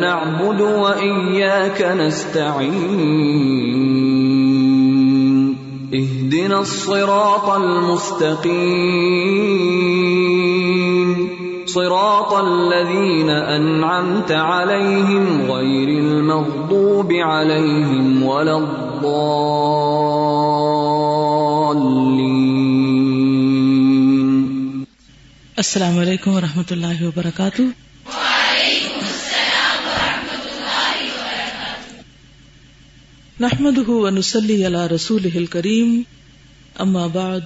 نعبد و ایاک نستعین اهدنا الصراط المستقیم صراط الذين أنعمت عليهم غير المغضوب عليهم ولا الضالين. السلام علیکم ورحمۃ اللہ وبرکاتہ نحمده ونصلي على رسوله الكريم. اما بعد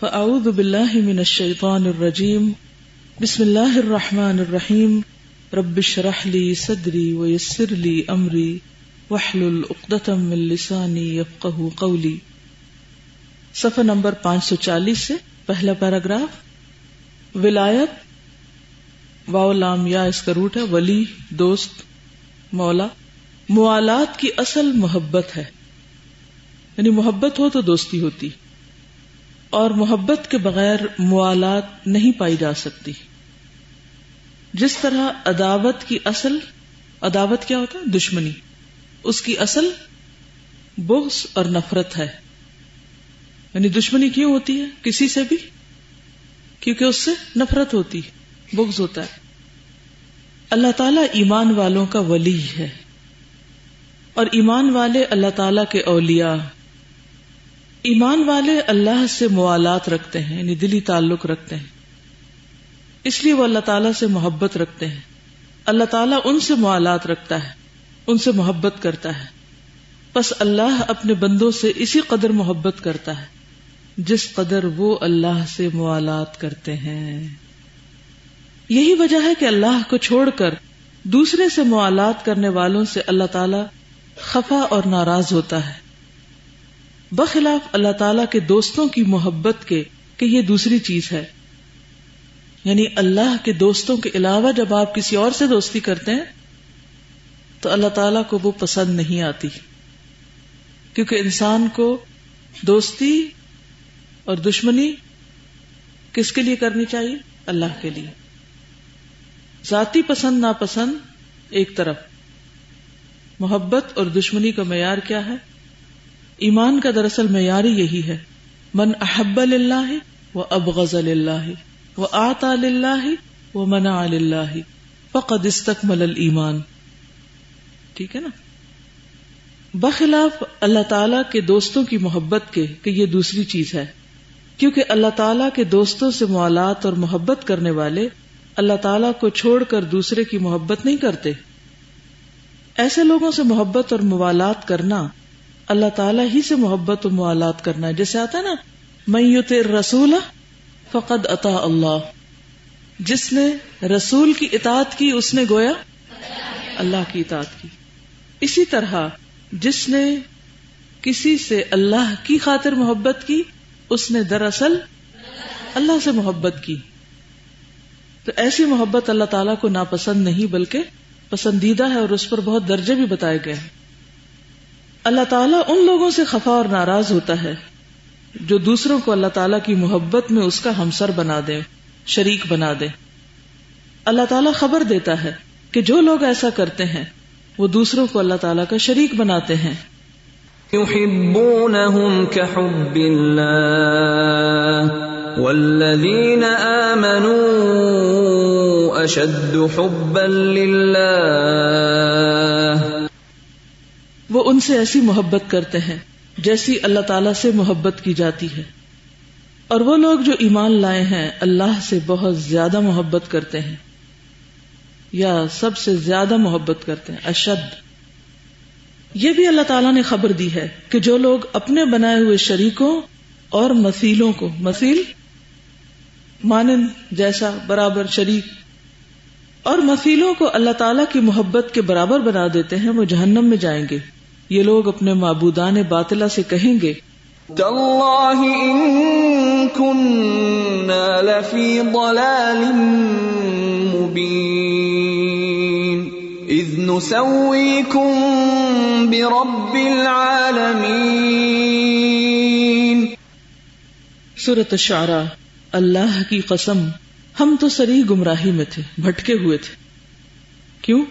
فاعوذ بالله من الشيطان الرجيم. بسم الله الرحمن الرحيم. رب اشرح لي صدري ويسر لي امري واحلل عقدة من لساني يفقهوا قولي. صفحہ نمبر 540 سے پہلا پیراگراف. ولایت. واو لام یا اس کا روٹ ہے، ولی، دوست، مولا. موالات کی اصل محبت ہے۔ یعنی محبت ہو تو دوستی ہوتی، اور محبت کے بغیر موالات نہیں پائی جا سکتی۔ جس طرح عداوت کی اصل، عداوت کیا ہوتا ہے؟ دشمنی۔ اس کی اصل بغض اور نفرت ہے۔ یعنی دشمنی کیوں ہوتی ہے؟ کسی سے بھی۔ کیونکہ اس سے نفرت ہوتی، بغض ہوتا ہے۔ اللہ تعالی ایمان والوں کا ولی ہے۔ اور ایمان والے اللہ تعالی کے اولیاء۔ ایمان والے اللہ سے موالات رکھتے ہیں یعنی دلی تعلق رکھتے ہیں۔ اس لیے وہ اللہ تعالیٰ سے محبت رکھتے ہیں۔ اللہ تعالیٰ ان سے موالات رکھتا ہے، ان سے محبت کرتا ہے۔ بس اللہ اپنے بندوں سے اسی قدر محبت کرتا ہے، جس قدر وہ اللہ سے موالات کرتے ہیں۔ یہی وجہ ہے کہ اللہ کو چھوڑ کر دوسرے سے موالات کرنے والوں سے اللہ تعالیٰ خفا اور ناراض ہوتا ہے۔ بخلاف اللہ تعالی کے دوستوں کی محبت کے کہ یہ دوسری چیز ہے۔ یعنی اللہ کے دوستوں کے علاوہ جب آپ کسی اور سے دوستی کرتے ہیں، تو اللہ تعالی کو وہ پسند نہیں آتی۔ کیونکہ انسان کو دوستی اور دشمنی کس کے لیے کرنی چاہیے؟ اللہ کے لیے۔ ذاتی پسند، ناپسند، ایک طرف۔ محبت اور دشمنی کا معیار کیا ہے؟ ایمان کا دراصل معیار یہی ہے۔ من احب اللہ و ابغض اللہ و آتا اللہ و منع اللہ فقد استکمل الایمان۔ ٹھیک ہے نا؟ بخلاف اللہ تعالی کے دوستوں کی محبت کے کہ یہ دوسری چیز ہے۔ کیونکہ اللہ تعالی کے دوستوں سے موالات اور محبت کرنے والے اللہ تعالی کو چھوڑ کر دوسرے کی محبت نہیں کرتے۔ ایسے لوگوں سے محبت اور موالات کرنا، اللہ تعالیٰ ہی سے محبت اور موالات کرنا ہے۔ جیسے آتا ہے نا میت رسول فقد عطا اللہ جس نے رسول کی اطاعت کی، اس نے گویا اللہ کی اطاعت کی۔ اسی طرح، جس نے کسی سے اللہ کی خاطر محبت کی، اس نے دراصل اللہ سے محبت کی۔ تو ایسی محبت اللہ تعالیٰ کو ناپسند نہیں، بلکہ پسندیدہ ہے اور اس پر بہت درجے بھی بتائے گئے ہیں۔ اللہ تعالیٰ ان لوگوں سے خفا اور ناراض ہوتا ہے جو دوسروں کو اللہ تعالیٰ کی محبت میں اس کا ہمسر بنا دے، شریک بنا دے۔ اللہ تعالیٰ خبر دیتا ہے کہ جو لوگ ایسا کرتے ہیں، وہ دوسروں کو اللہ تعالیٰ کا شریک بناتے ہیں۔ يحبونهم كحب الله۔ والذين آمنوا أشد حبا لله وہ ان سے ایسی محبت کرتے ہیں جیسی اللہ تعالی سے محبت کی جاتی ہے۔ اور وہ لوگ جو ایمان لائے ہیں، اللہ سے بہت زیادہ محبت کرتے ہیں۔ یا سب سے زیادہ محبت کرتے ہیں، اشد۔ یہ بھی اللہ تعالیٰ نے خبر دی ہے کہ جو لوگ اپنے بنائے ہوئے شریکوں اور مسیلوں کو مسیل مانند جیسا برابر شریک۔ اور مثیلوں کو اللہ تعالیٰ کی محبت کے برابر بنا دیتے ہیں وہ جہنم میں جائیں گے۔ یہ لوگ اپنے معبودان باطلا سے کہیں گے إن كنا لفي ضلال مبين إذ نسويكم برب العالمين سورت الشعراء۔ اللہ کی قسم، ہم تو سری گمراہی میں تھے، بھٹکے ہوئے تھے۔ کیوں؟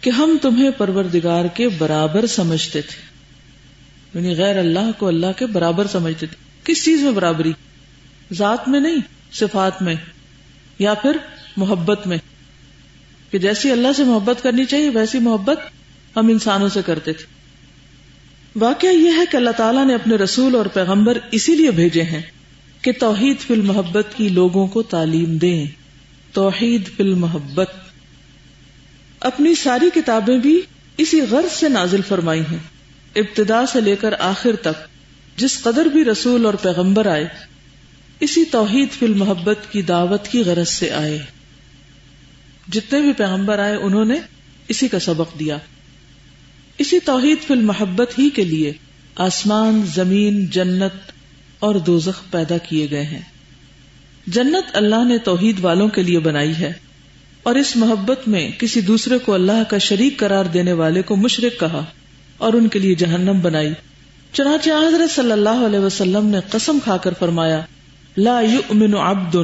کہ ہم تمہیں پروردگار کے برابر سمجھتے تھے۔ یعنی غیر اللہ کو اللہ کے برابر سمجھتے تھے۔ کس چیز میں برابری؟ ذات میں نہیں، صفات میں، یا پھر محبت میں۔ کہ جیسی اللہ سے محبت کرنی چاہیے، ویسی محبت ہم انسانوں سے کرتے تھے۔ واقعہ یہ ہے کہ اللہ تعالیٰ نے اپنے رسول اور پیغمبر اسی لیے بھیجے ہیں۔ کہ توحید فی المحبت کی لوگوں کو تعلیم دیں۔ توحید فی المحبت۔ اپنی ساری کتابیں بھی اسی غرض سے نازل فرمائی ہیں۔ ابتدا سے لے کر آخر تک جس قدر بھی رسول اور پیغمبر آئے، اسی توحید فی المحبت کی دعوت کی غرض سے آئے۔ جتنے بھی پیغمبر آئے، انہوں نے اسی کا سبق دیا۔ اسی توحید فی المحبت ہی کے لیے آسمان، زمین، جنت اور دوزخ پیدا کیے گئے ہیں۔ جنت اللہ نے توحید والوں کے لیے بنائی ہے اور اس محبت میں کسی دوسرے کو اللہ کا شریک قرار دینے والے کو مشرق کہا اور ان کے لیے جہنم بنائی۔ چنانچہ حضرت صلی اللہ علیہ وسلم نے قسم کھا کر فرمایا، لا يؤمن عبد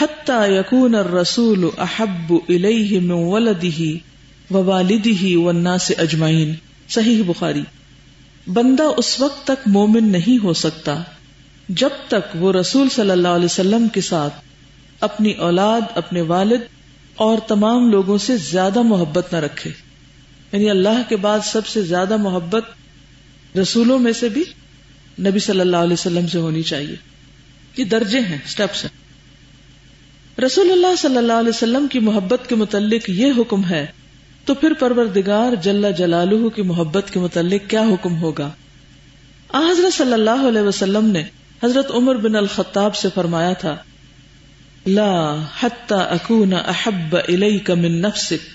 حتى يكون الرسول احب اليه من ولده ووالده والناس اجمعین۔ صحیح بخاری۔ بندہ اس وقت تک مومن نہیں ہو سکتا۔ جب تک وہ رسول صلی اللہ علیہ وسلم کے ساتھ اپنی اولاد، اپنے والد اور تمام لوگوں سے زیادہ محبت نہ رکھے یعنی اللہ کے بعد سب سے زیادہ محبت رسولوں میں سے بھی نبی صلی اللہ علیہ وسلم سے ہونی چاہیے۔ یہ درجے ہیں سٹیپس ہیں۔ رسول اللہ صلی اللہ علیہ وسلم کی محبت کے متعلق یہ حکم ہے، تو پھر پروردگار جل جلالہ کی محبت کے متعلق کیا حکم ہوگا؟ حضرت صلی اللہ علیہ وسلم نے حضرت عمر بن الخطاب سے فرمایا تھا، لا حتی اکون احب الیک من نفسک،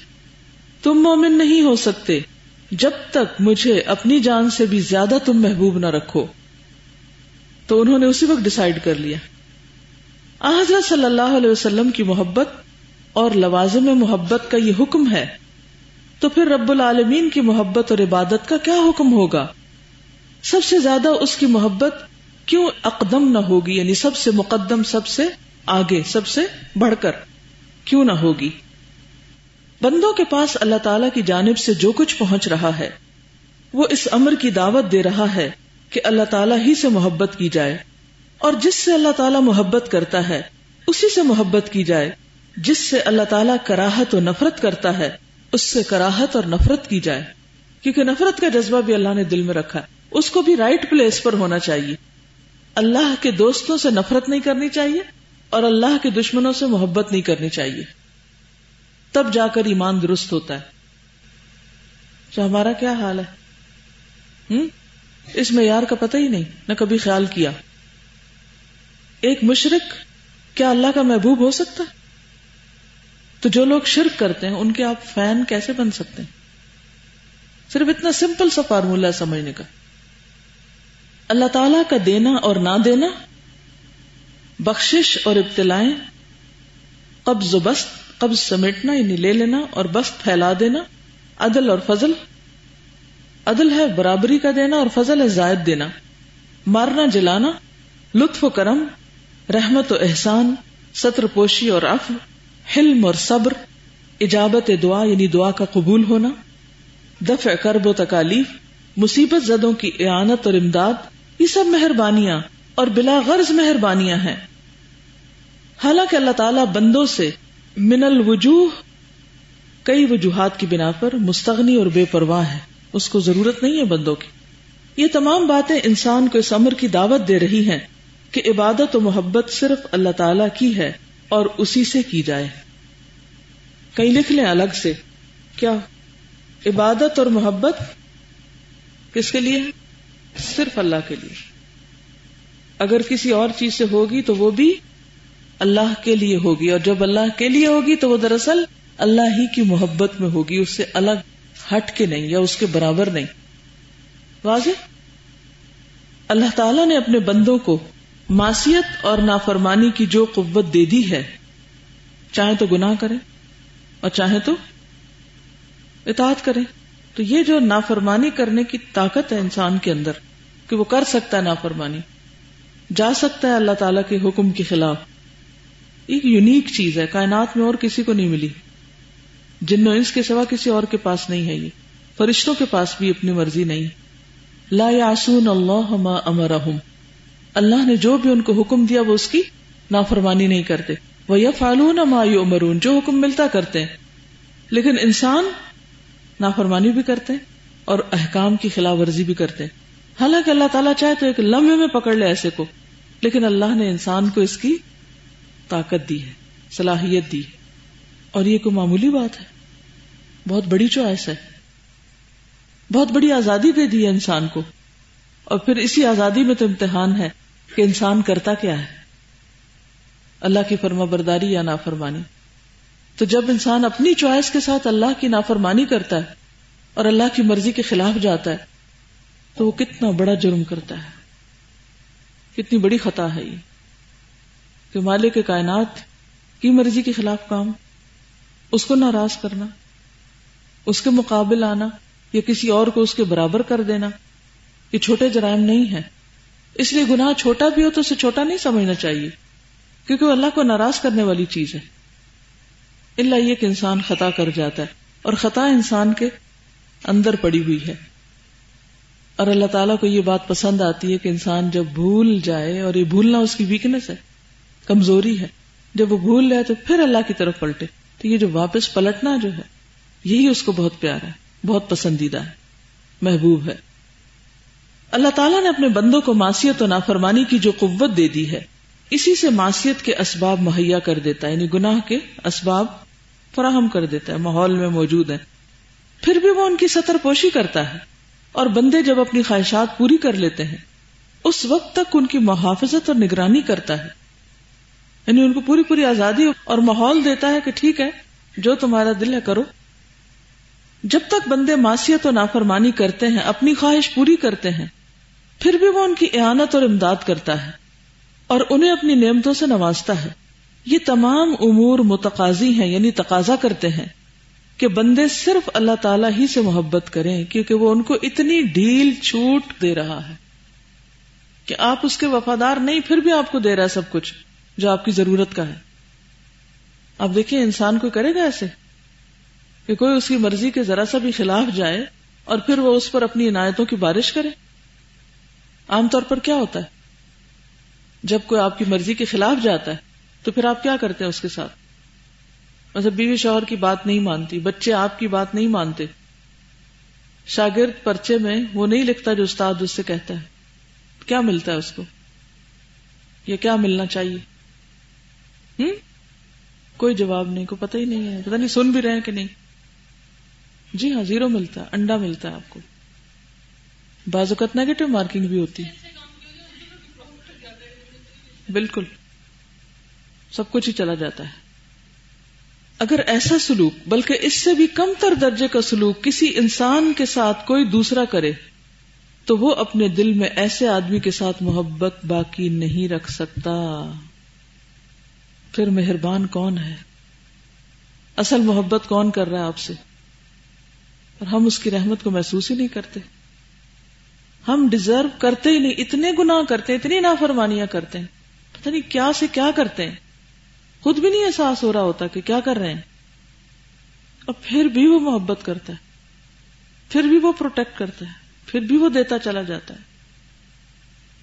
تم مومن نہیں ہو سکتے جب تک مجھے اپنی جان سے بھی زیادہ تم محبوب نہ رکھو۔ تو انہوں نے اسی وقت ڈسائڈ کر لیا۔ حضرت صلی اللہ علیہ وسلم کی محبت اور لوازم محبت کا یہ حکم ہے، تو پھر رب العالمین کی محبت اور عبادت کا کیا حکم ہوگا؟ سب سے زیادہ اس کی محبت کیوں اقدم نہ ہوگی؟ یعنی سب سے مقدم، سب سے آگے، سب سے بڑھ کر کیوں نہ ہوگی؟ بندوں کے پاس اللہ تعالی کی جانب سے جو کچھ پہنچ رہا ہے، وہ اس امر کی دعوت دے رہا ہے کہ اللہ تعالیٰ ہی سے محبت کی جائے۔ اور جس سے اللہ تعالیٰ محبت کرتا ہے، اسی سے محبت کی جائے۔ جس سے اللہ تعالیٰ کراہت و نفرت کرتا ہے، اس سے کراہت اور نفرت کی جائے۔ کیونکہ نفرت کا جذبہ بھی اللہ نے دل میں رکھا ہے۔ اس کو بھی رائٹ پلیس پر ہونا چاہیے۔ اللہ کے دوستوں سے نفرت نہیں کرنی چاہیے اور اللہ کے دشمنوں سے محبت نہیں کرنی چاہیے۔ تب جا کر ایمان درست ہوتا ہے۔ تو ہمارا کیا حال ہے؟ اس معیار کا پتہ ہی نہیں، نہ کبھی خیال کیا۔ ایک مشرق، کیا اللہ کا محبوب ہو سکتا؟ تو جو لوگ شرک کرتے ہیں، ان کے آپ فین کیسے بن سکتے ہیں؟ صرف اتنا سمپل سا فارمولا سمجھنے کا۔ اللہ تعالی کا دینا اور نہ دینا، بخشش اور ابتلائیں، قبض و بست، قبض سمیٹنا یعنی لے لینا اور بست پھیلا دینا، عدل اور فضل۔ عدل ہے برابری کا دینا اور فضل ہے زائد دینا۔ مارنا، جلانا، لطف و کرم، رحمت و احسان، ستر پوشی اور عفو، حلم اور صبر، اجابت دعا یعنی دعا کا قبول ہونا، دفع کرب و تکالیف، مصیبت زدوں کی اعانت اور امداد یہ سب مہربانیاں اور بلا غرض مہربانیاں ہیں۔ حالانکہ اللہ تعالی بندوں سے من الوجوہ کئی وجوہات کی بنا پر مستغنی اور بے پرواہ ہے اس کو ضرورت نہیں ہے بندوں کی۔ یہ تمام باتیں انسان کو اس امر کی دعوت دے رہی ہیں کہ عبادت و محبت صرف اللہ تعالی کی ہے اور اسی سے کی جائے۔ کہیں لکھ لیں الگ سے، کیا عبادت اور محبت کس کے لیے صرف اللہ کے لیے۔ اگر کسی اور چیز سے ہوگی تو وہ بھی اللہ کے لیے ہوگی، اور جب اللہ کے لیے ہوگی تو وہ دراصل اللہ ہی کی محبت میں ہوگی، اس سے الگ ہٹ کے نہیں یا اس کے برابر نہیں۔ واضح؟ اللہ تعالی نے اپنے بندوں کو معصیت اور نافرمانی کی جو قوت دے دی ہے، چاہے تو گناہ کرے اور چاہے تو اطاعت کرے۔ تو یہ جو نافرمانی کرنے کی طاقت ہے انسان کے اندر کہ وہ کر سکتا ہے نافرمانی، جا سکتا ہے اللہ تعالی کے حکم کے خلاف۔ ایک یونیک چیز ہے، کائنات میں اور کسی کو نہیں ملی۔ جن اس کے سوا کسی اور کے پاس نہیں ہے یہ۔ فرشتوں کے پاس بھی اپنی مرضی نہیں۔ لا یاسون اللہ ما امرحم اللہ نے جو بھی ان کو حکم دیا وہ اس کی نافرمانی نہیں کرتے۔ وہ یا فالون مایو مرون جو حکم ملتا کرتے ہیں۔ لیکن انسان نافرمانی بھی کرتے ہیں اور احکام کی خلاف ورزی بھی کرتے۔ ہیں حالانکہ اللہ تعالیٰ چاہے تو ایک لمحے میں پکڑ لے ایسے کو، لیکن اللہ نے انسان کو اس کی طاقت دی ہے، صلاحیت دی اور یہ کوئی معمولی بات ہے۔ بہت بڑی چوائس ہے۔ بہت بڑی آزادی دے دی ہے انسان کو۔ اور پھر اسی آزادی میں تو امتحان ہے کہ انسان کرتا کیا ہے۔ اللہ کی فرما برداری یا نافرمانی۔ تو جب انسان اپنی چوائس کے ساتھ اللہ کی نافرمانی کرتا ہے اور اللہ کی مرضی کے خلاف جاتا ہے، تو وہ کتنا بڑا جرم کرتا ہے۔ کتنی بڑی خطا ہے یہ کہ مالک کائنات کی مرضی کے خلاف کام، اس کو ناراض کرنا، اس کے مقابل آنا یا کسی اور کو اس کے برابر کر دینا، یہ چھوٹے جرائم نہیں ہے اس لیے گناہ چھوٹا بھی ہو تو اسے چھوٹا نہیں سمجھنا چاہیے، کیونکہ وہ اللہ کو ناراض کرنے والی چیز ہے۔ اللہ یہ کہ انسان خطا کر جاتا ہے اور خطا انسان کے اندر پڑی ہوئی ہے۔ اور اللہ تعالیٰ کو یہ بات پسند آتی ہے کہ انسان جب بھول جائے اور یہ بھولنا اس کی ویکنیس ہے، کمزوری ہے۔ جب وہ بھول جائے تو پھر اللہ کی طرف پلٹے۔ تو یہ جو واپس پلٹنا جو ہے، یہی اس کو بہت پیارا ہے، بہت پسندیدہ ہے، محبوب ہے۔ اللہ تعالیٰ نے اپنے بندوں کو معصیت و نافرمانی کی جو قوت دے دی ہے، اسی سے معصیت کے اسباب مہیا کر دیتا ہے یعنی گناہ کے اسباب فراہم کر دیتا ہے، ماحول میں موجود ہے پھر بھی وہ ان کی سطر پوشی کرتا ہے اور بندے جب اپنی خواہشات پوری کر لیتے ہیں، اس وقت تک ان کی محافظت اور نگرانی کرتا ہے۔ یعنی ان کو پوری پوری آزادی اور ماحول دیتا ہے کہ ٹھیک ہے، جو تمہارا دل ہے کرو۔ جب تک بندے معاشیت و نافرمانی کرتے ہیں، اپنی خواہش پوری کرتے ہیں، پھر بھی وہ ان کی اعانت اور امداد کرتا ہے اور انہیں اپنی نعمتوں سے نوازتا ہے۔ یہ تمام امور متقاضی ہیں یعنی تقاضا کرتے ہیں کہ بندے صرف اللہ تعالی ہی سے محبت کریں، کیونکہ وہ ان کو اتنی ڈھیل چھوٹ دے رہا ہے کہ آپ اس کے وفادار نہیں، پھر بھی آپ کو دے رہا ہے سب کچھ جو آپ کی ضرورت کا ہے۔ آپ دیکھیں، انسان کو کرے گا ایسے؟ کہ کوئی اس کی مرضی کے ذرا سا بھی خلاف جائے اور پھر وہ اس پر اپنی عنایتوں کی بارش کرے۔ عام طور پر کیا ہوتا ہے؟ جب کوئی آپ کی مرضی کے خلاف جاتا ہے تو پھر آپ کیا کرتے ہیں اس کے ساتھ؟ مطلب بیوی شوہر کی بات نہیں مانتی، بچے آپ کی بات نہیں مانتے۔ شاگرد پرچے میں وہ نہیں لکھتا جو استاد اس سے کہتا ہے۔ کیا ملتا ہے اس کو؟ یہ کیا ملنا چاہیے؟ ہم؟ کوئی جواب نہیں کو پتہ ہی نہیں ہے۔ پتہ نہیں سن بھی رہے کہ نہیں۔ جی ہاں زیرو ملتا ہے انڈا ملتا ہے آپ کو۔ بعض اوقات نیگیٹو مارکنگ بھی ہوتی ہے۔ بالکل۔ سب کچھ ہی چلا جاتا ہے۔ اگر ایسا سلوک، بلکہ اس سے بھی کم تر درجے کا سلوک کسی انسان کے ساتھ کوئی دوسرا کرے، تو وہ اپنے دل میں ایسے آدمی کے ساتھ محبت باقی نہیں رکھ سکتا۔ پھر مہربان کون ہے؟ اصل محبت کون کر رہا ہے آپ سے؟ اور ہم اس کی رحمت کو محسوس ہی نہیں کرتے۔ ہم ڈیزرو کرتے ہی نہیں، اتنے گناہ کرتے ہیں، اتنی نافرمانیاں کرتے ہیں۔ پتہ نہیں کیا سے کیا کرتے ہیں۔ خود بھی نہیں احساس ہو رہا ہوتا کہ کیا کر رہے ہیں۔ اور پھر بھی وہ محبت کرتا ہے۔ پھر بھی وہ پروٹیکٹ کرتا ہے۔ پھر بھی وہ دیتا چلا جاتا ہے۔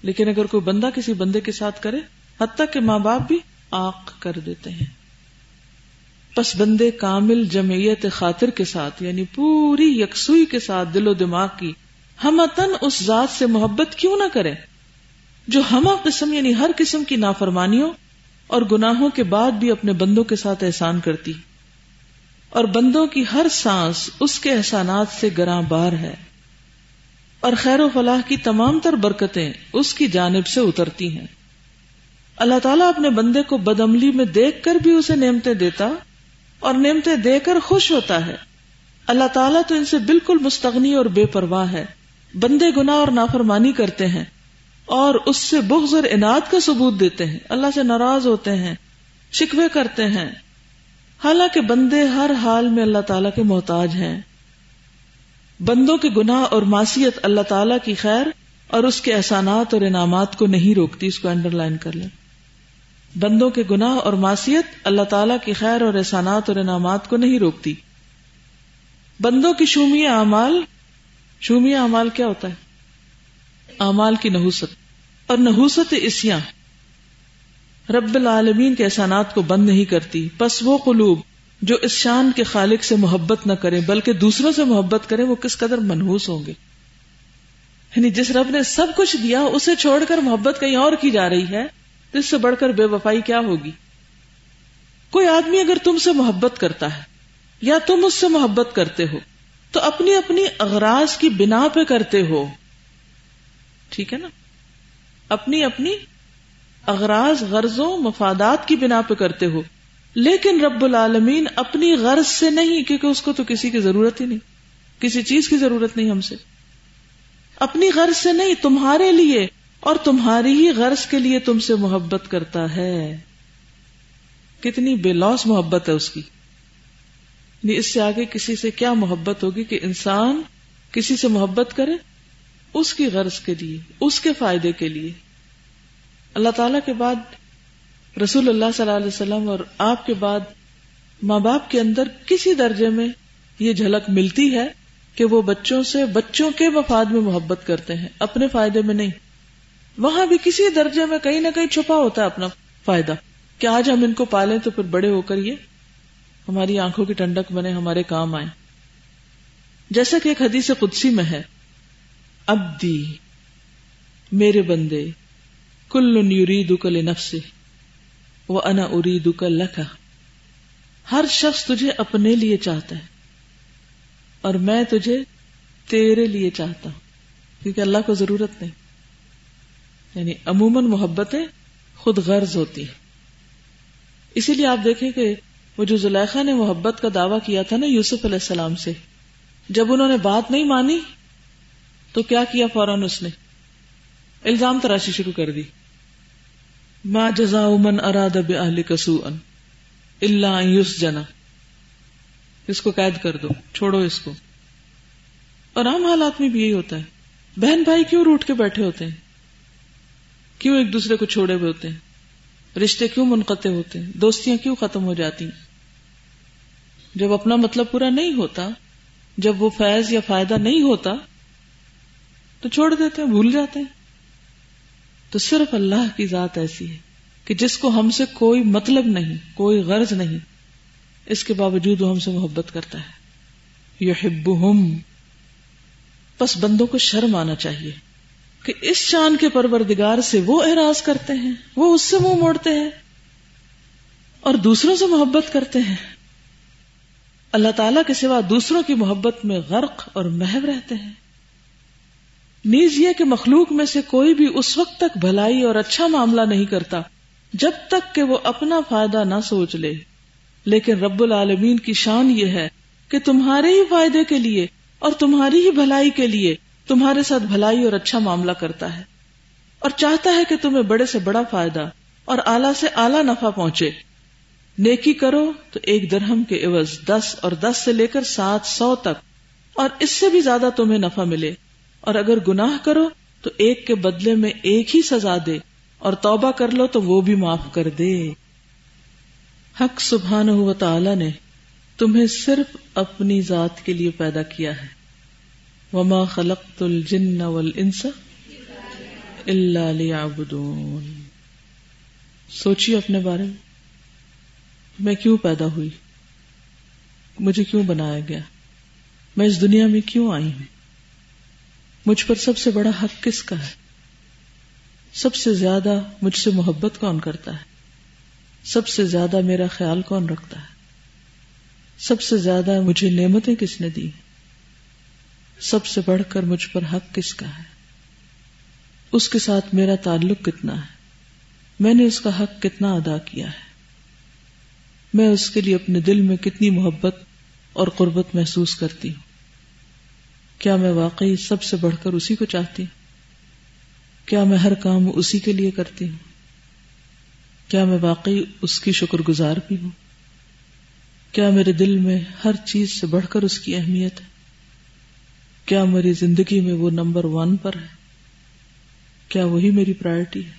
لیکن اگر کوئی بندہ کسی بندے کے ساتھ کرے، حتیٰ کہ ماں باپ بھی آق کر دیتے ہیں۔ پس بندے کامل جمعیت خاطر کے ساتھ یعنی پوری یکسوئی کے ساتھ دل و دماغ کی ہم اس ذات سے محبت کیوں نہ کریں جو ہما قسم یعنی ہر قسم کی نافرمانیوں اور گناہوں کے بعد بھی اپنے بندوں کے ساتھ احسان کرتی۔ اور بندوں کی ہر سانس اس کے احسانات سے گراں بار ہے۔ اور خیر و فلاح کی تمام تر برکتیں اس کی جانب سے اترتی ہیں۔ اللہ تعالیٰ اپنے بندے کو بدملی میں دیکھ کر بھی اسے نعمتیں دیتا اور نعمتیں دے کر خوش ہوتا ہے۔ اللہ تعالیٰ تو ان سے بالکل مستغنی اور بے پرواہ ہے۔ بندے گنا اور نافرمانی کرتے ہیں۔ اور اس سے بغض اور انعد کا ثبوت دیتے ہیں۔ اللہ سے ناراض ہوتے ہیں، شکوے کرتے ہیں۔ حالانکہ بندے ہر حال میں اللہ تعالیٰ کے محتاج ہیں۔ بندوں کے گناہ اور معصیت اللہ تعالیٰ کی خیر اور اس کے احسانات اور انعامات کو نہیں روکتی، اس کو انڈر لائن کر لیں۔ بندوں کے گناہ اور معصیت اللہ تعالیٰ کی خیر اور احسانات اور انعامات کو نہیں روکتی۔ بندوں کی شومی اعمال شومی اعمال کیا ہوتا ہے؟ اعمال کی نحوست اور نحوست اسیاں۔ رب العالمین کے احسانات کو بند نہیں کرتی۔ پس وہ قلوب جو اس شان کے خالق سے محبت نہ کرے بلکہ دوسروں سے محبت کرے وہ کس قدر منحوس ہوں گے۔ یعنی جس رب نے سب کچھ دیا، اسے چھوڑ کر محبت کہیں اور کی جا رہی ہے، تو اس سے بڑھ کر بے وفائی کیا ہوگی؟ کوئی آدمی اگر تم سے محبت کرتا ہے یا تم اس سے محبت کرتے ہو، تو اپنی اپنی اغراض کی بنا پہ کرتے ہو۔ ٹھیک ہے نا؟ اپنی اپنی اغراض، غرضوں، مفادات کی بنا پہ کرتے ہو۔ لیکن رب العالمین اپنی غرض سے نہیں، کیونکہ اس کو تو کسی کی ضرورت ہی نہیں۔ کسی چیز کی ضرورت نہیں ہم سے۔ اپنی غرض سے نہیں، تمہارے لیے۔ اور تمہاری ہی غرض کے لیے تم سے محبت کرتا ہے۔ کتنی بے لوس محبت ہے اس کی۔ اس سے آگے کسی سے کیا محبت ہوگی کہ انسان کسی سے محبت کرے؟ اس کی غرض کے لیے، اس کے فائدے کے لیے۔ اللہ تعالی کے بعد رسول اللہ صلی اللہ علیہ وسلم اور آپ کے بعد ماں باپ کے اندر کسی درجے میں یہ جھلک ملتی ہے کہ وہ بچوں سے بچوں کے مفاد میں محبت کرتے ہیں، اپنے فائدے میں نہیں۔ وہاں بھی کسی درجے میں کہیں نہ کہیں چھپا ہوتا ہے اپنا فائدہ۔ کہ آج ہم ان کو پالیں تو پھر بڑے ہو کر یہ ہماری آنکھوں کی ٹنڈک بنے، ہمارے کام آئے جیسا کہ ایک حدیث قدسی میں ہے اب دی میرے بندے کل یرید کل نفس وہ انا ارید کل لکھا ہر شخص تجھے اپنے لیے چاہتا ہے اور میں تجھے تیرے لیے چاہتا ہوں، کیونکہ اللہ کو ضرورت نہیں۔ یعنی عموماً محبتیں خود غرض ہوتی ہیں۔ اسی لیے آپ دیکھیں کہ وہ جو زلیخا نے محبت کا دعویٰ کیا تھا نا یوسف علیہ السلام سے، جب انہوں نے بات نہیں مانی تو کیا کیا فوراً اس نے؟ الزام تراشی شروع کر دی۔ ما جزا من اراد بہل کسو ان اللہ یوس جنا اس کو قید کر دو، چھوڑو اس کو۔ اور عام حالات میں بھی یہی ہوتا ہے۔ بہن بھائی کیوں روٹ کے بیٹھے ہوتے ہیں؟ کیوں ایک دوسرے کو چھوڑے ہوئے ہوتے ہیں؟ رشتے کیوں منقطع ہوتے ہیں؟ دوستیاں کیوں ختم ہو جاتی ہیں؟ جب اپنا مطلب پورا نہیں ہوتا، جب وہ فیض یا فائدہ نہیں ہوتا تو چھوڑ دیتے ہیں، بھول جاتے ہیں۔ تو صرف اللہ کی ذات ایسی ہے کہ جس کو ہم سے کوئی مطلب نہیں، کوئی غرض نہیں، اس کے باوجود وہ ہم سے محبت کرتا ہے۔ یہ بس بندوں کو شرم آنا چاہیے کہ اس شان کے پروردگار سے وہ اعراض کرتے ہیں، وہ اس سے منہ موڑتے ہیں اور دوسروں سے محبت کرتے ہیں۔ اللہ تعالی کے سوا دوسروں کی محبت میں غرق اور محو رہتے ہیں۔ نیز یہ کہ مخلوق میں سے کوئی بھی اس وقت تک بھلائی اور اچھا معاملہ نہیں کرتا، جب تک کہ وہ اپنا فائدہ نہ سوچ لے۔ لیکن رب العالمین کی شان یہ ہے کہ تمہارے ہی فائدے کے لیے اور تمہاری ہی بھلائی کے لیے تمہارے ساتھ بھلائی اور اچھا معاملہ کرتا ہے۔ اور چاہتا ہے کہ تمہیں بڑے سے بڑا فائدہ اور اعلی سے اعلی نفع پہنچے۔ نیکی کرو تو ایک درہم کے عوض دس اور دس سے لے کر سات سو تک اور اس سے بھی زیادہ تمہیں نفع ملے۔ اور اگر گناہ کرو تو ایک کے بدلے میں ایک ہی سزا دے، اور توبہ کر لو تو وہ بھی معاف کر دے۔ حق سبحان و تعالی نے تمہیں صرف اپنی ذات کے لیے پیدا کیا ہے۔ وما خلقت الجن والانس الا ليعبدون۔ سوچیے اپنے بارے میں میں کیوں پیدا ہوئی؟ مجھے کیوں بنایا گیا؟ میں اس دنیا میں کیوں آئی ہوں؟ مجھ پر سب سے بڑا حق کس کا ہے؟ سب سے زیادہ مجھ سے محبت کون کرتا ہے؟ سب سے زیادہ میرا خیال کون رکھتا ہے؟ سب سے زیادہ مجھے نعمتیں کس نے دی؟ سب سے بڑھ کر مجھ پر حق کس کا ہے؟ اس کے ساتھ میرا تعلق کتنا ہے؟ میں نے اس کا حق کتنا ادا کیا ہے؟ میں اس کے لیے اپنے دل میں کتنی محبت اور قربت محسوس کرتی ہوں؟ کیا میں واقعی سب سے بڑھ کر اسی کو چاہتی ہوں؟ کیا میں ہر کام اسی کے لیے کرتی ہوں؟ کیا میں واقعی اس کی شکر گزار بھی ہوں؟ کیا میرے دل میں ہر چیز سے بڑھ کر اس کی اہمیت ہے؟ کیا میری زندگی میں وہ نمبر ون پر ہے؟ کیا وہی میری پرائرٹی ہے؟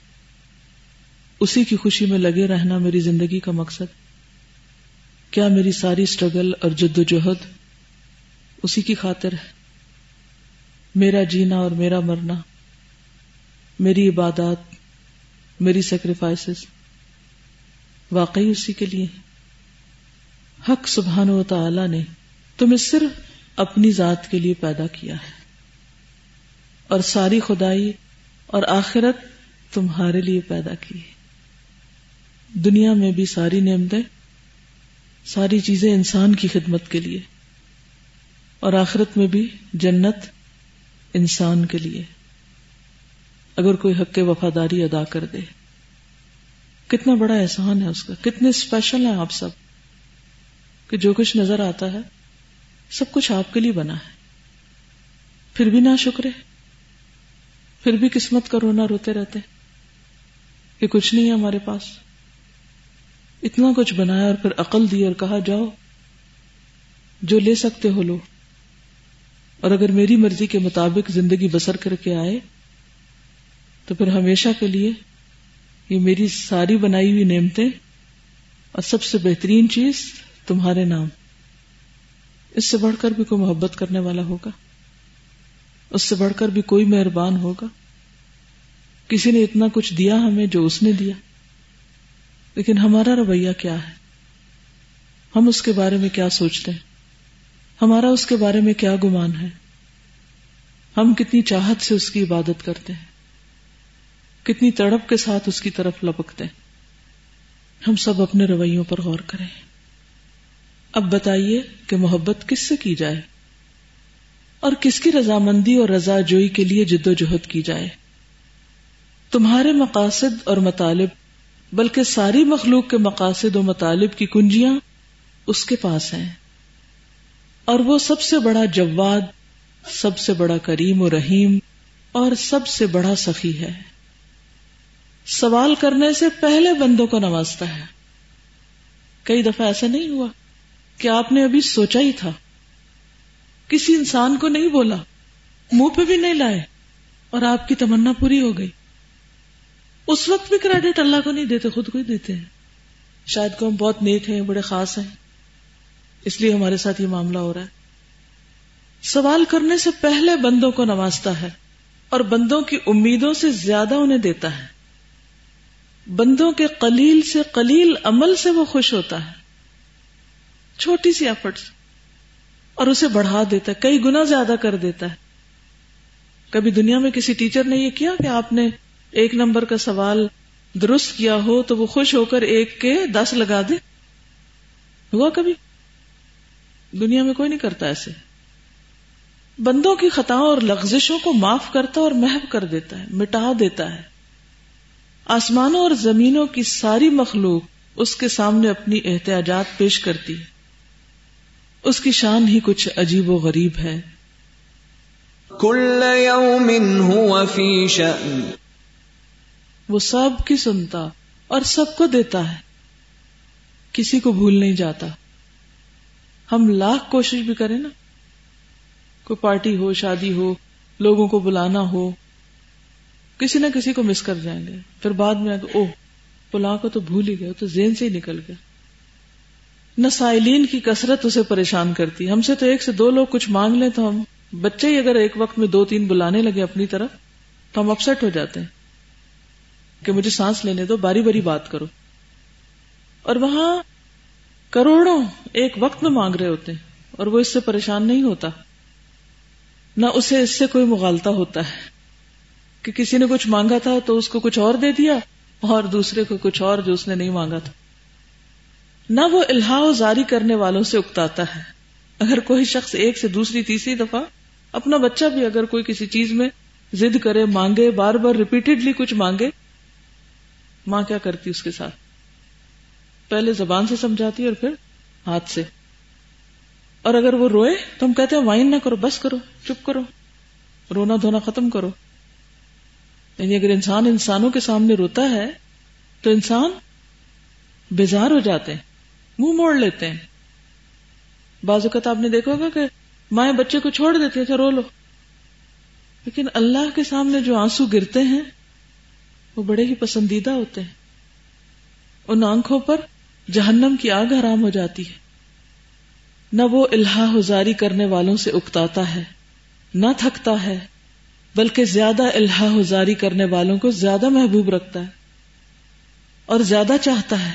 اسی کی خوشی میں لگے رہنا میری زندگی کا مقصد؟ کیا میری ساری اسٹرگل اور جد و جہد اسی کی خاطر ہے؟ میرا جینا اور میرا مرنا، میری عبادات، میری سیکریفائسز واقعی اسی کے لیے۔ حق سبحان و تعالی نے تمہیں صرف اپنی ذات کے لیے پیدا کیا ہے۔ اور ساری خدائی اور آخرت تمہارے لیے پیدا کی ہے۔ دنیا میں بھی ساری نعمتیں، ساری چیزیں انسان کی خدمت کے لیے۔ اور آخرت میں بھی جنت انسان کے لیے۔ اگر کوئی حق وفاداری ادا کر دے۔ کتنا بڑا احسان ہے اس کا۔ کتنے اسپیشل ہیں آپ سب۔ کہ جو کچھ نظر آتا ہے، سب کچھ آپ کے لیے بنا ہے۔ پھر بھی نہ شکرے پھر بھی قسمت کا رونا روتے رہتے کہ کچھ نہیں ہے ہمارے پاس۔ اتنا کچھ بنایا اور پھر عقل دی اور کہا، جاؤ۔ جو لے سکتے ہو لو۔ اور اگر میری مرضی کے مطابق زندگی بسر کر کے آئے، تو پھر ہمیشہ کے لیے یہ میری ساری بنائی ہوئی نعمتیں اور سب سے بہترین چیز تمہارے نام۔ اس سے بڑھ کر بھی کوئی محبت کرنے والا ہوگا۔ اس سے بڑھ کر بھی کوئی مہربان ہوگا۔ کسی نے اتنا کچھ دیا ہمیں جو اس نے دیا۔ لیکن ہمارا رویہ کیا ہے؟ ہم اس کے بارے میں کیا سوچتے ہیں؟ ہمارا اس کے بارے میں کیا گمان ہے؟ ہم کتنی چاہت سے اس کی عبادت کرتے ہیں۔ کتنی تڑپ کے ساتھ اس کی طرف لپکتے ہیں۔ ہم سب اپنے رویوں پر غور کریں۔ اب بتائیے کہ محبت کس سے کی جائے؟ اور کس کی رضامندی اور رضا جوئی کے لیے جد و جہد کی جائے؟ تمہارے مقاصد اور مطالب، بلکہ ساری مخلوق کے مقاصد و مطالب کی کنجیاں اس کے پاس ہیں۔ اور وہ سب سے بڑا جواد، سب سے بڑا کریم و رحیم، اور سب سے بڑا سخی ہے۔ سوال کرنے سے پہلے بندوں کو نوازتا ہے۔ کئی دفعہ ایسا نہیں ہوا کہ آپ نے ابھی سوچا ہی تھا۔ کسی انسان کو نہیں بولا، منہ پہ بھی نہیں لائے، اور آپ کی تمنا پوری ہو گئی۔ اس وقت بھی کریڈٹ اللہ کو نہیں دیتے، خود کو ہی دیتے ہیں۔ شاید کو ہم بہت نیک ہیں، بڑے خاص ہیں۔ اس لیے ہمارے ساتھ یہ معاملہ ہو رہا ہے۔ سوال کرنے سے پہلے بندوں کو نوازتا ہے اور بندوں کی امیدوں سے زیادہ انہیں دیتا ہے۔ بندوں کے قلیل سے قلیل عمل سے وہ خوش ہوتا ہے۔ چھوٹی سی ایفرٹس اور اسے بڑھا دیتا ہے، کئی گنا زیادہ کر دیتا ہے۔ کبھی دنیا میں کسی ٹیچر نے یہ کیا کہ آپ نے ایک نمبر کا سوال درست کیا ہو تو وہ خوش ہو کر ایک کے دس لگا دے؟ ہوا کبھی؟ دنیا میں کوئی نہیں کرتا ایسے۔ بندوں کی خطاؤں اور لغزشوں کو معاف کرتا اور محو کر دیتا ہے مٹا دیتا ہے۔ آسمانوں اور زمینوں کی ساری مخلوق اس کے سامنے اپنی احتیاجات پیش کرتی۔ ہے اس کی شان ہی کچھ عجیب و غریب ہے۔ کل یوم هو فی شأن۔ وہ سب کی سنتا اور سب کو دیتا ہے۔ کسی کو بھول نہیں جاتا۔ ہم لاکھ کوشش بھی کریں نا۔ کوئی پارٹی ہو، شادی ہو، لوگوں کو بلانا ہو، کسی نہ کسی کو مس کر جائیں گے۔ پھر بعد میں او پلا کو تو بھول ہی گئے تو زین سے ہی نکل گیا نسائلین کی کثرت اسے پریشان کرتی۔ ہم سے تو ایک سے دو لوگ کچھ مانگ لیں تو ہم بچے ہی اگر ایک وقت میں دو تین بلانے لگے اپنی طرف، تو ہم اپسٹ ہو جاتے ہیں۔ کہ مجھے سانس لینے دو، باری باری بات کرو۔ اور وہاں کروڑوں ایک وقت میں مانگ رہے ہوتے ہیں اور وہ اس سے پریشان نہیں ہوتا۔ نہ اسے اس سے کوئی مغالتا ہوتا ہے۔ کہ کسی نے کچھ مانگا تھا تو اس کو کچھ اور دے دیا اور دوسرے کو کچھ اور جو اس نے نہیں مانگا تھا۔ نہ وہ الہا زاری کرنے والوں سے اکتاتا ہے۔ اگر کوئی شخص ایک سے دوسری تیسری دفعہ اپنا بچہ بھی اگر کوئی کسی چیز میں زد کرے، مانگے، بار بار ریپیٹڈلی کچھ مانگے، ماں کیا کرتی اس کے ساتھ؟ پہلے زبان سے سمجھاتی اور پھر ہاتھ سے۔ اور اگر وہ روئے تو ہم کہتے ہیں وائن نہ کرو، بس کرو، چپ کرو، رونا دھونا ختم کرو۔ یعنی اگر انسان انسانوں کے سامنے روتا ہے تو انسان بیزار ہو جاتے ہیں، منہ موڑ لیتے ہیں۔ بعض اوقات آپ نے دیکھا ہوگا کہ مائیں بچے کو چھوڑ دیتی اچھا رو لو۔ لیکن اللہ کے سامنے جو آنسو گرتے ہیں، وہ بڑے ہی پسندیدہ ہوتے ہیں۔ ان آنکھوں پر جہنم کی آگ حرام ہو جاتی ہے۔ نہ وہ الہا ہزاری کرنے والوں سے اکتاتا ہے، نہ تھکتا ہے، بلکہ زیادہ الہا ہزاری کرنے والوں کو زیادہ محبوب رکھتا ہے اور زیادہ چاہتا ہے۔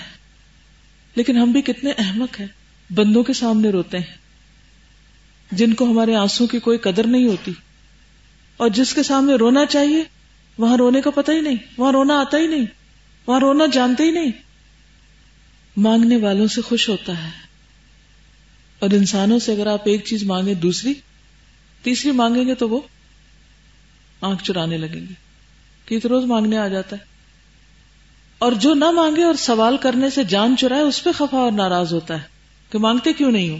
لیکن ہم بھی کتنے احمق ہیں، بندوں کے سامنے روتے ہیں۔ جن کو ہمارے آنسو کی کوئی قدر نہیں ہوتی۔ اور جس کے سامنے رونا چاہیے، وہاں رونے کا پتہ ہی نہیں، وہاں رونا آتا ہی نہیں، وہاں رونا جانتے ہی نہیں۔ مانگنے والوں سے خوش ہوتا ہے۔ اور انسانوں سے اگر آپ ایک چیز مانگے دوسری، تیسری مانگیں گے تو وہ آنکھ چرانے لگیں گے کہ تو روز مانگنے آ جاتا ہے۔ اور جو نہ مانگے اور سوال کرنے سے جان چرائے، اس پہ خفا اور ناراض ہوتا ہے کہ مانگتے کیوں نہیں ہو؟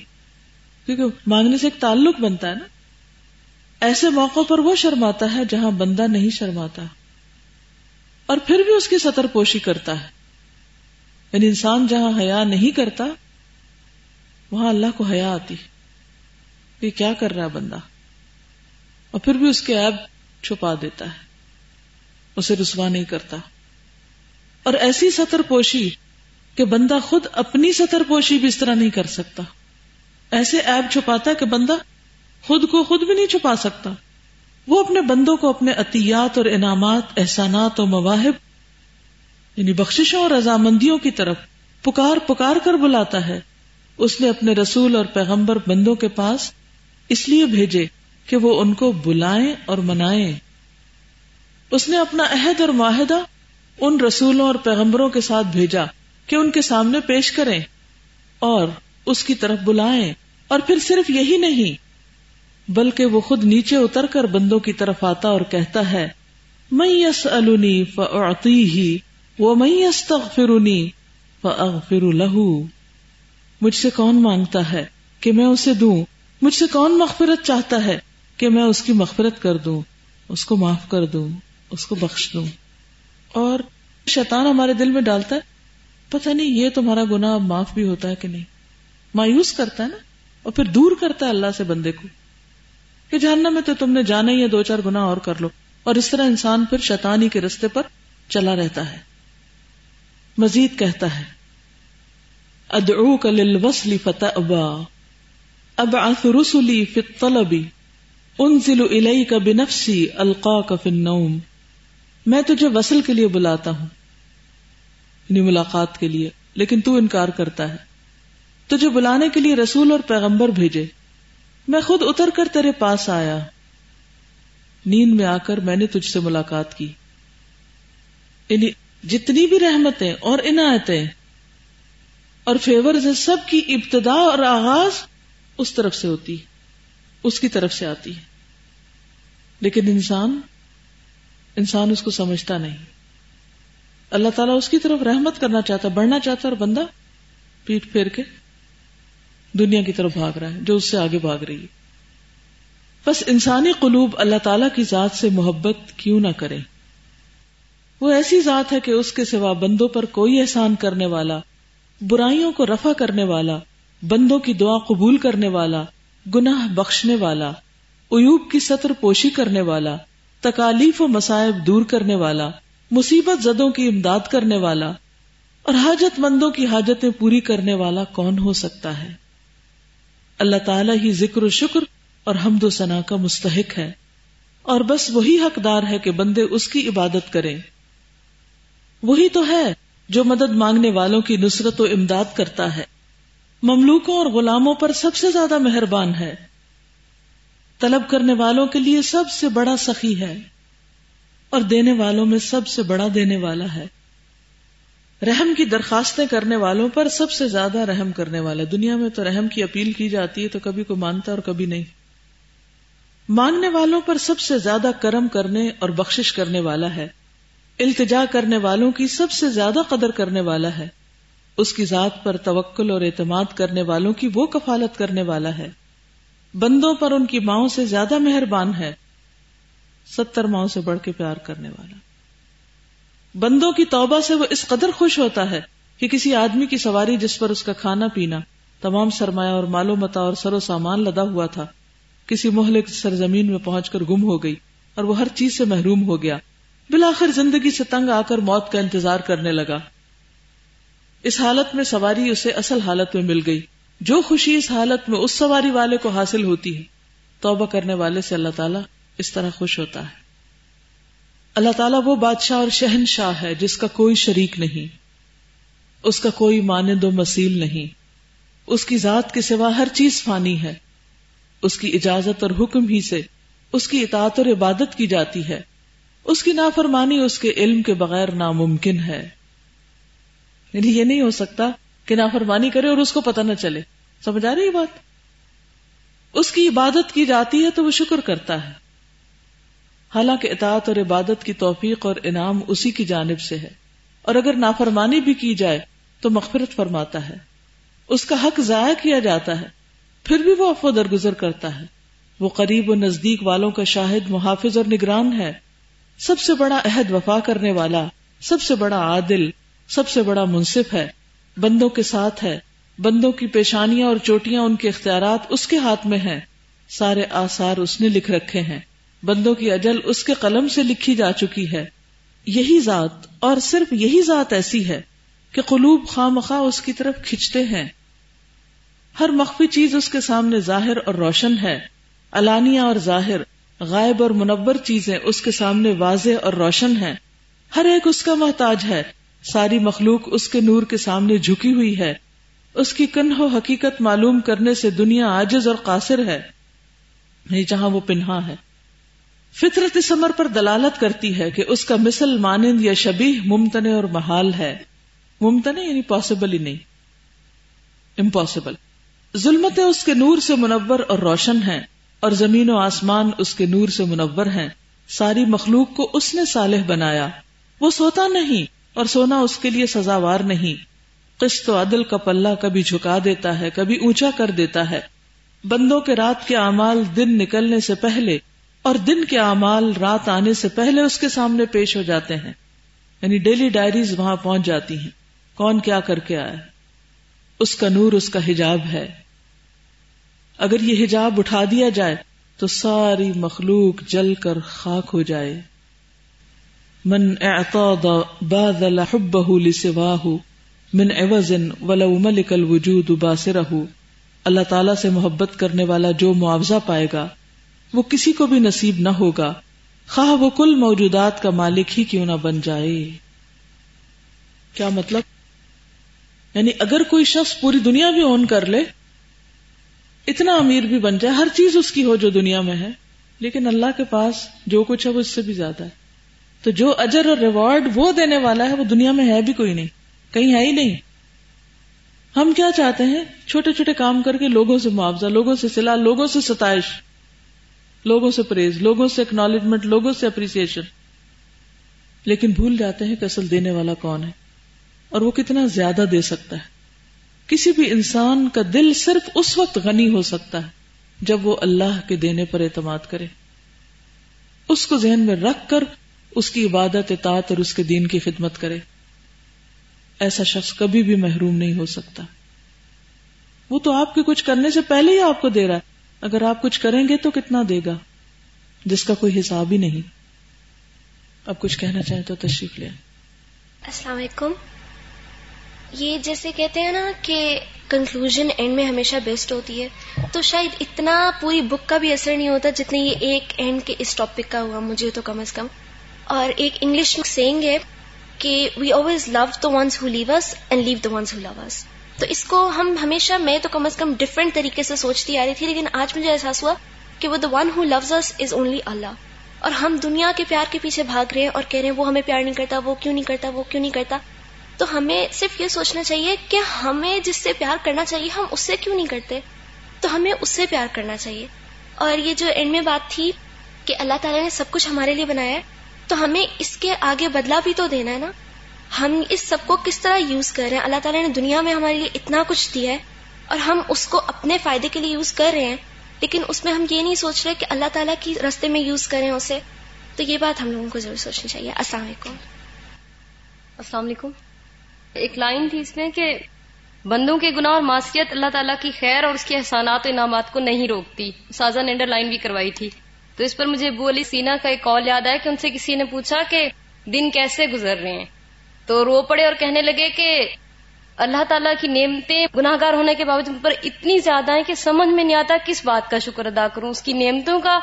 کیونکہ مانگنے سے ایک تعلق بنتا ہے نا۔ ایسے موقع پر وہ شرماتا ہے جہاں بندہ نہیں شرماتا۔ اور پھر بھی اس کی سطر پوشی کرتا ہے۔ یعنی انسان جہاں حیا نہیں کرتا، وہاں اللہ کو حیا آتی کہ کیا کر رہا ہے بندہ؟ اور پھر بھی اس کے ایب چھپا دیتا ہے۔ اسے رسوا نہیں کرتا۔ اور ایسی سطر پوشی کہ بندہ خود اپنی سطر پوشی بھی اس طرح نہیں کر سکتا۔ ایسے ایب چھپاتا کہ بندہ خود کو خود بھی نہیں چھپا سکتا۔ وہ اپنے بندوں کو اپنے عطیات اور انعامات، احسانات اور مواہب یعنی بخششوں اور رضامندیوں کی طرف پکار پکار کر بلاتا ہے، اس نے اپنے رسول اور پیغمبر بندوں کے پاس اس لیے بھیجے کہ وہ ان کو بلائیں اور منائیں۔ اس نے اپنا عہد اور معاہدہ ان رسولوں اور پیغمبروں کے ساتھ بھیجا کہ ان کے سامنے پیش کریں اور اس کی طرف بلائیں۔ اور پھر صرف یہی نہیں، بلکہ وہ خود نیچے اتر کر بندوں کی طرف آتا اور کہتا ہے میں یس النی ہی وہ میں لہو مجھ سے کون مانگتا ہے کہ میں اسے دوں؟ مجھ سے کون مغفرت چاہتا ہے کہ میں اس کی مغفرت کر دوں؟ اس کو معاف کر دوں، اس کو بخش دوں۔ اور شیطان ہمارے دل میں ڈالتا ہے، پتہ نہیں یہ تمہارا گنا معاف بھی ہوتا ہے کہ نہیں؟ مایوس کرتا ہے نا؟ اور پھر دور کرتا ہے اللہ سے بندے کو کہ جاننا میں تو تم نے جانا ہی ہے، دو چار گنا اور کر لو۔ اور اس طرح انسان پھر شیطانی کے رستے پر چلا رہتا ہے۔ مزید کہتا ہے ادعوک للوصل فتأبا ابعث رسلی فی الطلب انزل الیک بنفسی القاک فی النوم، میں تجھے وصل کے لیے بلاتا ہوں یعنی ملاقات کے لیے، لیکن تو انکار کرتا ہے۔ تجھے بلانے کے لیے رسول اور پیغمبر بھیجے، میں خود اتر کر تیرے پاس آیا۔ نیند میں آ کر میں نے تجھ سے ملاقات کی۔ یعنی جتنی بھی رحمتیں اور عنایتیں اور فیور سب کی ابتدا اور آغاز اس طرف سے ہوتی اس کی طرف سے آتی ہے۔ لیکن انسان انسان اس کو سمجھتا نہیں۔ اللہ تعالیٰ اس کی طرف رحمت کرنا چاہتا، بڑھنا چاہتا اور بندہ پیٹ پھیر کے دنیا کی طرف بھاگ رہا ہے، جو اس سے آگے بھاگ رہی ہے۔ بس انسانی قلوب اللہ تعالی کی ذات سے محبت کیوں نہ کرے؟ وہ ایسی ذات ہے کہ اس کے سوا بندوں پر کوئی احسان کرنے والا، برائیوں کو رفع کرنے والا، بندوں کی دعا قبول کرنے والا، گناہ بخشنے والا ایوب کی سطر پوشی کرنے والا، تکالیف و مسائب دور کرنے والا، مصیبت زدوں کی امداد کرنے والا اور حاجت مندوں کی حاجتیں پوری کرنے والا کون ہو سکتا ہے؟ اللہ تعالیٰ ہی ذکر و شکر اور حمد و ثنا کا مستحق ہے اور بس وہی حقدار ہے کہ بندے اس کی عبادت کریں۔ وہی تو ہے جو مدد مانگنے والوں کی نصرت و امداد کرتا ہے۔ مملوکوں اور غلاموں پر سب سے زیادہ مہربان ہے۔ طلب کرنے والوں کے لیے سب سے بڑا سخی ہے۔ اور دینے والوں میں سب سے بڑا دینے والا ہے۔ رحم کی درخواستیں کرنے والوں پر سب سے زیادہ رحم کرنے والا۔ دنیا میں تو رحم کی اپیل کی جاتی ہے تو کبھی کوئی مانتا اور کبھی نہیں۔ مانگنے والوں پر سب سے زیادہ کرم کرنے اور بخشش کرنے والا ہے۔ التجا کرنے والوں کی سب سے زیادہ قدر کرنے والا ہے۔ اس کی ذات پر توکل اور اعتماد کرنے والوں کی وہ کفالت کرنے والا ہے۔ بندوں پر ان کی ماؤں سے زیادہ مہربان ہے۔ ستر ماؤں سے بڑھ کے پیار کرنے والا۔ بندوں کی توبہ سے وہ اس قدر خوش ہوتا ہے کہ کسی آدمی کی سواری جس پر اس کا کھانا پینا تمام سرمایہ اور مالو متا اور سر و سامان لدا ہوا تھا، کسی مہلک سرزمین میں پہنچ کر گم ہو گئی اور وہ ہر چیز سے محروم ہو گیا۔ بالآخر زندگی سے تنگ آ کر موت کا انتظار کرنے لگا۔ اس حالت میں سواری اسے اصل حالت میں مل گئی۔ جو خوشی اس حالت میں اس سواری والے کو حاصل ہوتی ہے۔ توبہ کرنے والے سے اللہ تعالیٰ اس طرح خوش ہوتا ہے۔ اللہ تعالیٰ وہ بادشاہ اور شہنشاہ ہے جس کا کوئی شریک نہیں۔ اس کا کوئی مانند و مسیل نہیں۔ اس کی ذات کے سوا ہر چیز فانی ہے۔ اس کی اجازت اور حکم ہی سے اس کی اطاعت اور عبادت کی جاتی ہے۔ اس کی نافرمانی اس کے علم کے بغیر ناممکن ہے۔ یعنی یہ نہیں ہو سکتا کہ نافرمانی کرے اور اس کو پتہ نہ چلے۔ سمجھ آ رہی بات؟ اس کی عبادت کی جاتی ہے تو وہ شکر کرتا ہے۔ حالانکہ اطاعت اور عبادت کی توفیق اور انعام اسی کی جانب سے ہے۔ اور اگر نافرمانی بھی کی جائے تو مغفرت فرماتا ہے۔ اس کا حق ضائع کیا جاتا ہے۔ پھر بھی وہ افو درگزر کرتا ہے۔ وہ قریب و نزدیک والوں کا شاہد، محافظ اور نگران ہے۔ سب سے بڑا عہد وفا کرنے والا، سب سے بڑا عادل، سب سے بڑا منصف ہے، بندوں کے ساتھ ہے، بندوں کی پیشانیاں اور چوٹیاں ان کے اختیارات اس کے ہاتھ میں ہیں، سارے آثار اس نے لکھ رکھے ہیں، بندوں کی اجل اس کے قلم سے لکھی جا چکی ہے۔ یہی ذات، اور صرف یہی ذات ایسی ہے کہ قلوب خواہ اس کی طرف کھچتے ہیں۔ ہر مخفی چیز اس کے سامنے ظاہر اور روشن ہے، علانیہ اور ظاہر غائب اور منور چیزیں اس کے سامنے واضح اور روشن ہیں۔ ہر ایک اس کا محتاج ہے۔ ساری مخلوق اس کے نور کے سامنے جھکی ہوئی ہے۔ اس کی کنہ حقیقت معلوم کرنے سے دنیا آجز اور قاصر ہے۔ نہیں جہاں وہ پنہا ہے۔ فطرت اس عمر پر دلالت کرتی ہے کہ اس کا مثل مانند یا شبیح ممتن اور محال ہے۔ ممتن یعنی پاسبل ہی نہیں۔ امپاسبل ظلمت اس کے نور سے منور اور روشن ہے اور زمین و آسمان اس کے نور سے منور ہیں۔ ساری مخلوق کو اس نے صالح بنایا۔ وہ سوتا نہیں اور سونا اس کے لیے سزاوار نہیں۔ قسط و عدل کا پلہ کبھی جھکا دیتا ہے، کبھی اونچا کر دیتا ہے۔ بندوں کے رات کے اعمال دن نکلنے سے پہلے اور دن کے اعمال رات آنے سے پہلے اس کے سامنے پیش ہو جاتے ہیں۔ یعنی ڈیلی ڈائریز وہاں پہنچ جاتی ہیں۔ کون کیا کر کے آیا اس کا نور، اس کا حجاب ہے۔ اگر یہ حجاب اٹھا دیا جائے تو ساری مخلوق جل کر خاک ہو جائے۔ من اعتاد باذل حبه لسواه من عوض ولو ملك الوجود باسره اللہ تعالی سے محبت کرنے والا جو معاوضہ پائے گا، وہ کسی کو بھی نصیب نہ ہوگا۔ خواہ وہ کل موجودات کا مالک ہی کیوں نہ بن جائے۔ کیا مطلب؟ یعنی اگر کوئی شخص پوری دنیا بھی اون کر لے اتنا امیر بھی بن جائے، ہر چیز اس کی ہو جو دنیا میں ہے، لیکن اللہ کے پاس جو کچھ ہے وہ اس سے بھی زیادہ ہے۔ تو جو اجر اور ریوارڈ وہ دینے والا ہے، وہ دنیا میں ہے بھی کوئی نہیں، کہیں ہے ہی نہیں۔ ہم کیا چاہتے ہیں؟ چھوٹے چھوٹے کام کر کے لوگوں سے معاوضہ، لوگوں سے سلا لوگوں سے ستائش، لوگوں سے پریز لوگوں سے اکنالجمنٹ لوگوں سے اپریسیشن لیکن بھول جاتے ہیں کہ اصل دینے والا کون ہے اور وہ کتنا زیادہ دے سکتا ہے۔ کسی بھی انسان کا دل صرف اس وقت غنی ہو سکتا ہے جب وہ اللہ کے دینے پر اعتماد کرے۔ اس کو ذہن میں رکھ کر اس کی عبادت، اطاعت اور اس کے دین کی خدمت کرے۔ ایسا شخص کبھی بھی محروم نہیں ہو سکتا۔ وہ تو آپ کے کچھ کرنے سے پہلے ہی آپ کو دے رہا ہے۔ اگر آپ کچھ کریں گے تو کتنا دے گا؟ جس کا کوئی حساب ہی نہیں۔ اب کچھ کہنا چاہیں تو تشریف لیں۔ السلام علیکم۔ یہ جیسے کہتے ہیں نا کہ کنکلوژن اینڈ میں ہمیشہ بیسٹ ہوتی ہے، تو شاید اتنا پوری بک کا بھی اثر نہیں ہوتا جتنے یہ ایک اینڈ کے اس ٹاپک کا ہوا، مجھے تو کم از کم۔ اور ایک انگلش سینگ ہے کہ we always love the ones who leave us and leave the ones who love us تو اس کو ہم ہمیشہ، میں تو کم از کم ڈفرینٹ طریقے سے سوچتی آ رہی تھی، لیکن آج مجھے احساس ہوا کہ وہ the one who loves us is only اللہ اور ہم دنیا کے پیار کے پیچھے بھاگ رہے ہیں اور کہہ رہے ہیں، وہ ہمیں پیار نہیں کرتا، وہ کیوں نہیں کرتا، وہ کیوں نہیں کرتا۔ تو ہمیں صرف یہ سوچنا چاہیے کہ ہمیں جس سے پیار کرنا چاہیے، ہم اس سے کیوں نہیں کرتے؟ تو ہمیں اس سے پیار کرنا چاہیے۔ اور یہ جو اینڈ میں بات تھی کہ اللہ تعالیٰ نے سب کچھ ہمارے لیے بنایا ہے، تو ہمیں اس کے آگے بدلا بھی تو دینا ہے نا؟ ہم اس سب کو کس طرح یوز کر رہے ہیں؟ اللہ تعالیٰ نے دنیا میں ہمارے لیے اتنا کچھ دیا ہے اور ہم اس کو اپنے فائدے کے لیے یوز کر رہے ہیں، لیکن اس میں ہم یہ نہیں سوچ رہے کہ اللہ تعالیٰ کی رستے میں یوز کریں اسے۔ تو یہ بات ہم لوگوں کو ضرور سوچنی چاہیے۔ السلام علیکم۔ السلام علیکم۔ ایک لائن تھی اس میں کہ بندوں کے گناہ اور معاشیت اللہ تعالیٰ کی خیر اور اس کے احسانات و انعامات کو نہیں روکتی۔ سازا نے انڈر لائن بھی کروائی تھی۔ تو اس پر مجھے ابو علی سینا کا ایک کال یاد آیا کہ ان سے کسی نے پوچھا کہ دن کیسے گزر رہے ہیں۔ تو رو پڑے اور کہنے لگے کہ اللہ تعالیٰ کی نعمتیں گناہ گار ہونے کے باوجود پر اتنی زیادہ ہیں کہ سمجھ میں نہیں آتا کس بات کا شکر ادا کروں، اس کی نعمتوں کا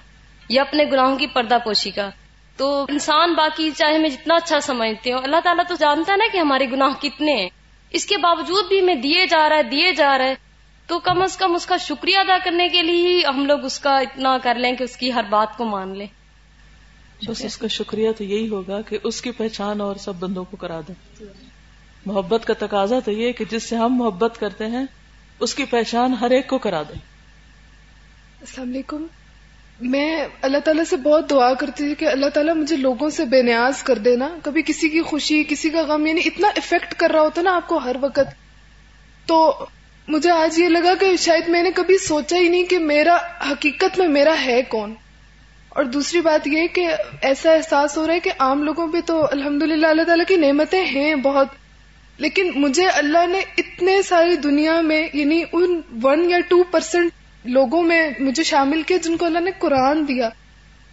یا اپنے گناہوں کی پردہ پوشی کا۔ تو انسان باقی چاہے میں جتنا اچھا سمجھتے ہوں اللہ تعالیٰ تو جانتا ہے نا کہ ہمارے گناہ کتنے ہیں۔ اس کے باوجود بھی میں دیے جا رہا ہے دیے جا رہا ہے۔ تو کم از کم اس کا شکریہ ادا کرنے کے لیے ہی ہم لوگ اس کا اتنا کر لیں کہ اس کی ہر بات کو مان لیں۔ بس اس کا شکریہ تو یہی ہوگا کہ اس کی پہچان اور سب بندوں کو کرا دیں۔ محبت کا تقاضا تو یہ کہ جس سے ہم محبت کرتے ہیں اس کی پہچان ہر ایک کو کرا دیں۔ السلام علیکم۔ میں اللہ تعالیٰ سے بہت دعا کرتی تھی کہ اللہ تعالیٰ مجھے لوگوں سے بے نیاز کر دینا۔ کبھی کسی کی خوشی، کسی کا غم یعنی اتنا افیکٹ کر رہا ہوتا نا آپ کو ہر وقت۔ تو مجھے آج یہ لگا کہ شاید میں نے کبھی سوچا ہی نہیں کہ میرا حقیقت میں میرا ہے کون۔ اور دوسری بات یہ کہ ایسا احساس ہو رہا ہے کہ عام لوگوں پہ تو الحمد للہ اللہ تعالیٰ کی نعمتیں ہیں بہت۔ لیکن مجھے اللہ نے اتنے ساری دنیا میں یعنی ان ون یا ٹو پرسینٹ لوگوں میں مجھے شامل کیا جن کو اللہ نے قرآن دیا،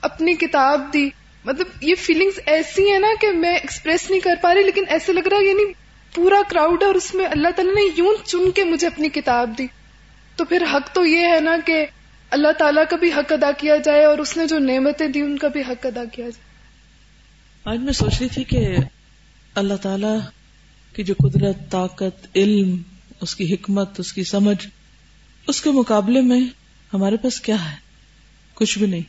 اپنی کتاب دی۔ مطلب یہ فیلنگز ایسی ہیں نا کہ میں ایکسپریس نہیں کر پا رہی، لیکن ایسے لگ رہا ہے یعنی پورا کراؤڈ ہے اور اس میں اللہ تعالیٰ نے یوں چن کے مجھے اپنی کتاب دی۔ تو پھر حق تو یہ ہے نا کہ اللہ تعالیٰ کا بھی حق ادا کیا جائے اور اس نے جو نعمتیں دی، ان کا بھی حق ادا کیا جائے۔ آج میں سوچ رہی تھی کہ اللہ تعالی کی جو قدرت، طاقت، علم، اس کی حکمت، اس کی سمجھ اس کے مقابلے میں ہمارے پاس کیا ہے؟ کچھ بھی نہیں۔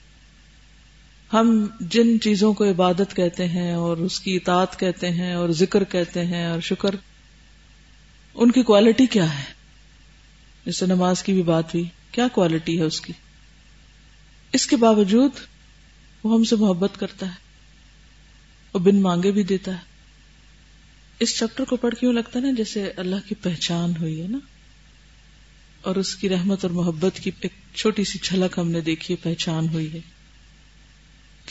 ہم جن چیزوں کو عبادت کہتے ہیں اور اس کی اطاعت کہتے ہیں اور ذکر کہتے ہیں اور شکر، ان کی کوالٹی کیا ہے؟ جیسے نماز کی بھی بات ہوئی۔ کیا کوالٹی ہے اس کی؟ اس کے باوجود وہ ہم سے محبت کرتا ہے وہ بن مانگے بھی دیتا ہے۔ اس چیپٹر کو پڑھ کیوں لگتا ہے نا؟ جیسے اللہ کی پہچان ہوئی ہے نا۔ اور اس کی رحمت اور محبت کی ایک چھوٹی سی چھلک ہم نے دیکھی، پہچان ہوئی ہے۔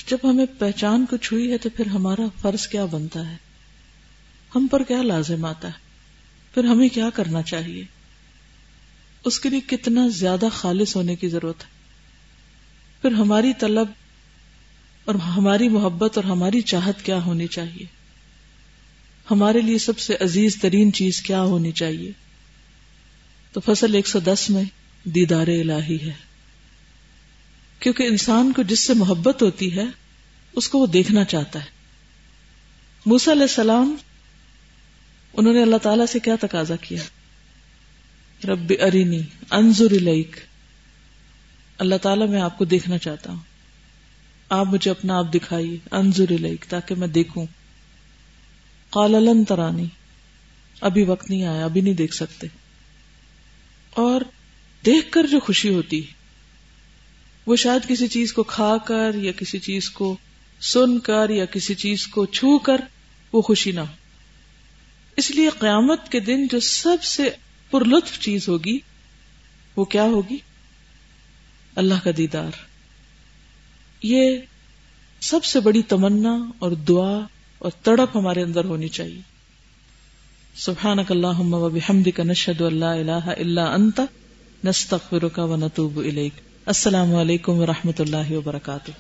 جب ہمیں پہچان کچھ ہوئی ہے تو پھر ہمارا فرض کیا بنتا ہے؟ ہم پر کیا لازم آتا ہے؟ پھر ہمیں کیا کرنا چاہیے؟ اس کے لیے کتنا زیادہ خالص ہونے کی ضرورت ہے۔ پھر ہماری طلب اور ہماری محبت اور ہماری چاہت کیا ہونی چاہیے؟ ہمارے لیے سب سے عزیز ترین چیز کیا ہونی چاہیے؟ تو فصل ایک سو دس میں دیدار الہی ہے۔ کیونکہ انسان کو جس سے محبت ہوتی ہے، اس کو وہ دیکھنا چاہتا ہے۔ موسا علیہ السلام، انہوں نے اللہ تعالی سے کیا تقاضا کیا؟ رب ارینی انظر الیک۔ اللہ تعالیٰ، میں آپ کو دیکھنا چاہتا ہوں۔ آپ مجھے اپنا آپ دکھائیے، انظر الیک، تاکہ میں دیکھوں۔ قال لن ترانی، ابھی وقت نہیں آیا، ابھی نہیں دیکھ سکتے۔ اور دیکھ کر جو خوشی ہوتی، وہ شاید کسی چیز کو کھا کر یا کسی چیز کو سن کر یا کسی چیز کو چھو کر وہ خوشی نہ ہو۔ اس لیے قیامت کے دن جو سب سے پر لطف چیز ہوگی، وہ کیا ہوگی؟ اللہ کا دیدار۔ یہ سب سے بڑی تمنا اور دعا اور تڑپ ہمارے اندر ہونی چاہیے۔ سبحانك اللهم وبحمدك نشهد ان لا اله الا انت نستغفرك ونتوب اليك السلام علیکم و رحمۃ اللہ وبرکاتہ۔